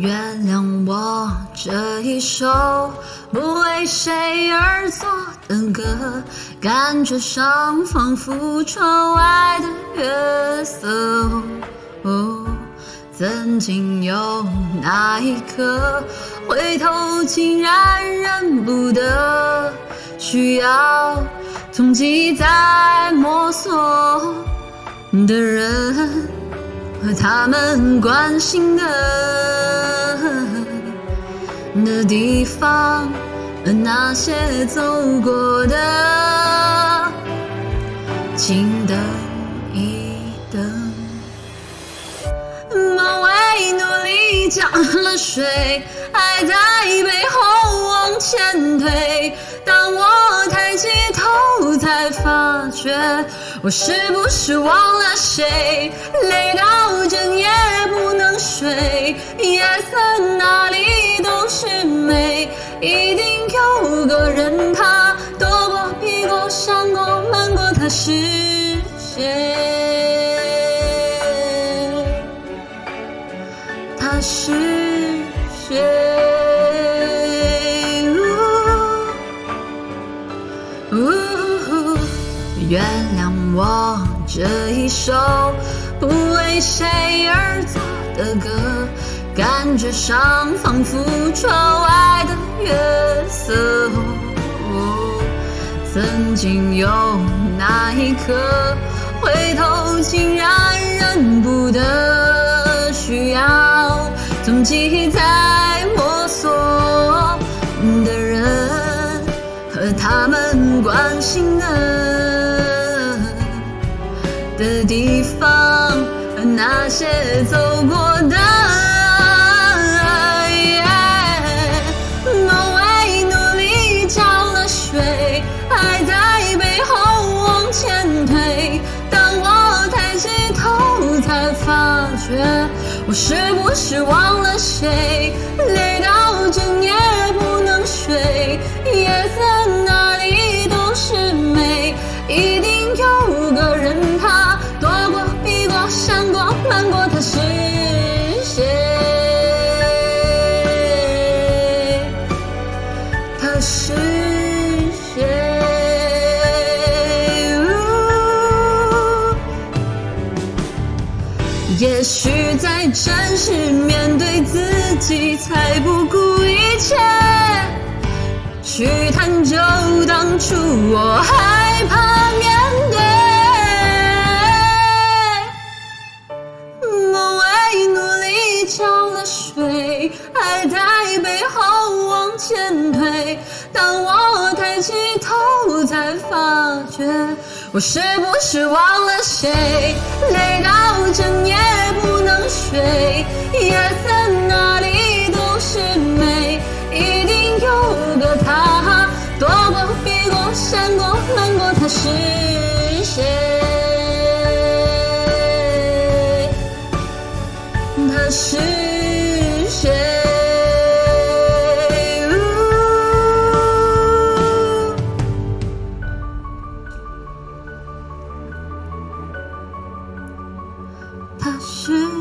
原谅我这一首不为谁而作的歌，感觉上仿佛窗外的月色。哦，曾经有那一刻，回头竟然认不得，需要从记忆再摸索的人。和他们关心的的地方，和那些走过的，请等一等。马为努力降了水，还在背后往前推。当我抬起头，才发觉。我是不是忘了谁？一定有个人他躲过、避过、闪过、瞒过，他是谁？他是谁？原谅我这一首不为谁而作的歌，感觉上仿佛窗外的月色。曾经有那一刻，回头竟然认不得，需要从记忆再摸索的人和他们关心的。的地方，和那些走过觉，我是不是忘了谁？累到整夜不能睡，夜色哪里都是美，一定有个人。他躲过、避过、闪过、瞒过，他是谁？他是也许在真实面对自己，才不顾一切去探究当初我害怕面对。梦为努力浇了水，还在背后往前推。当我抬起头，才发觉我是不是忘了谁？是谁？他是谁？他是。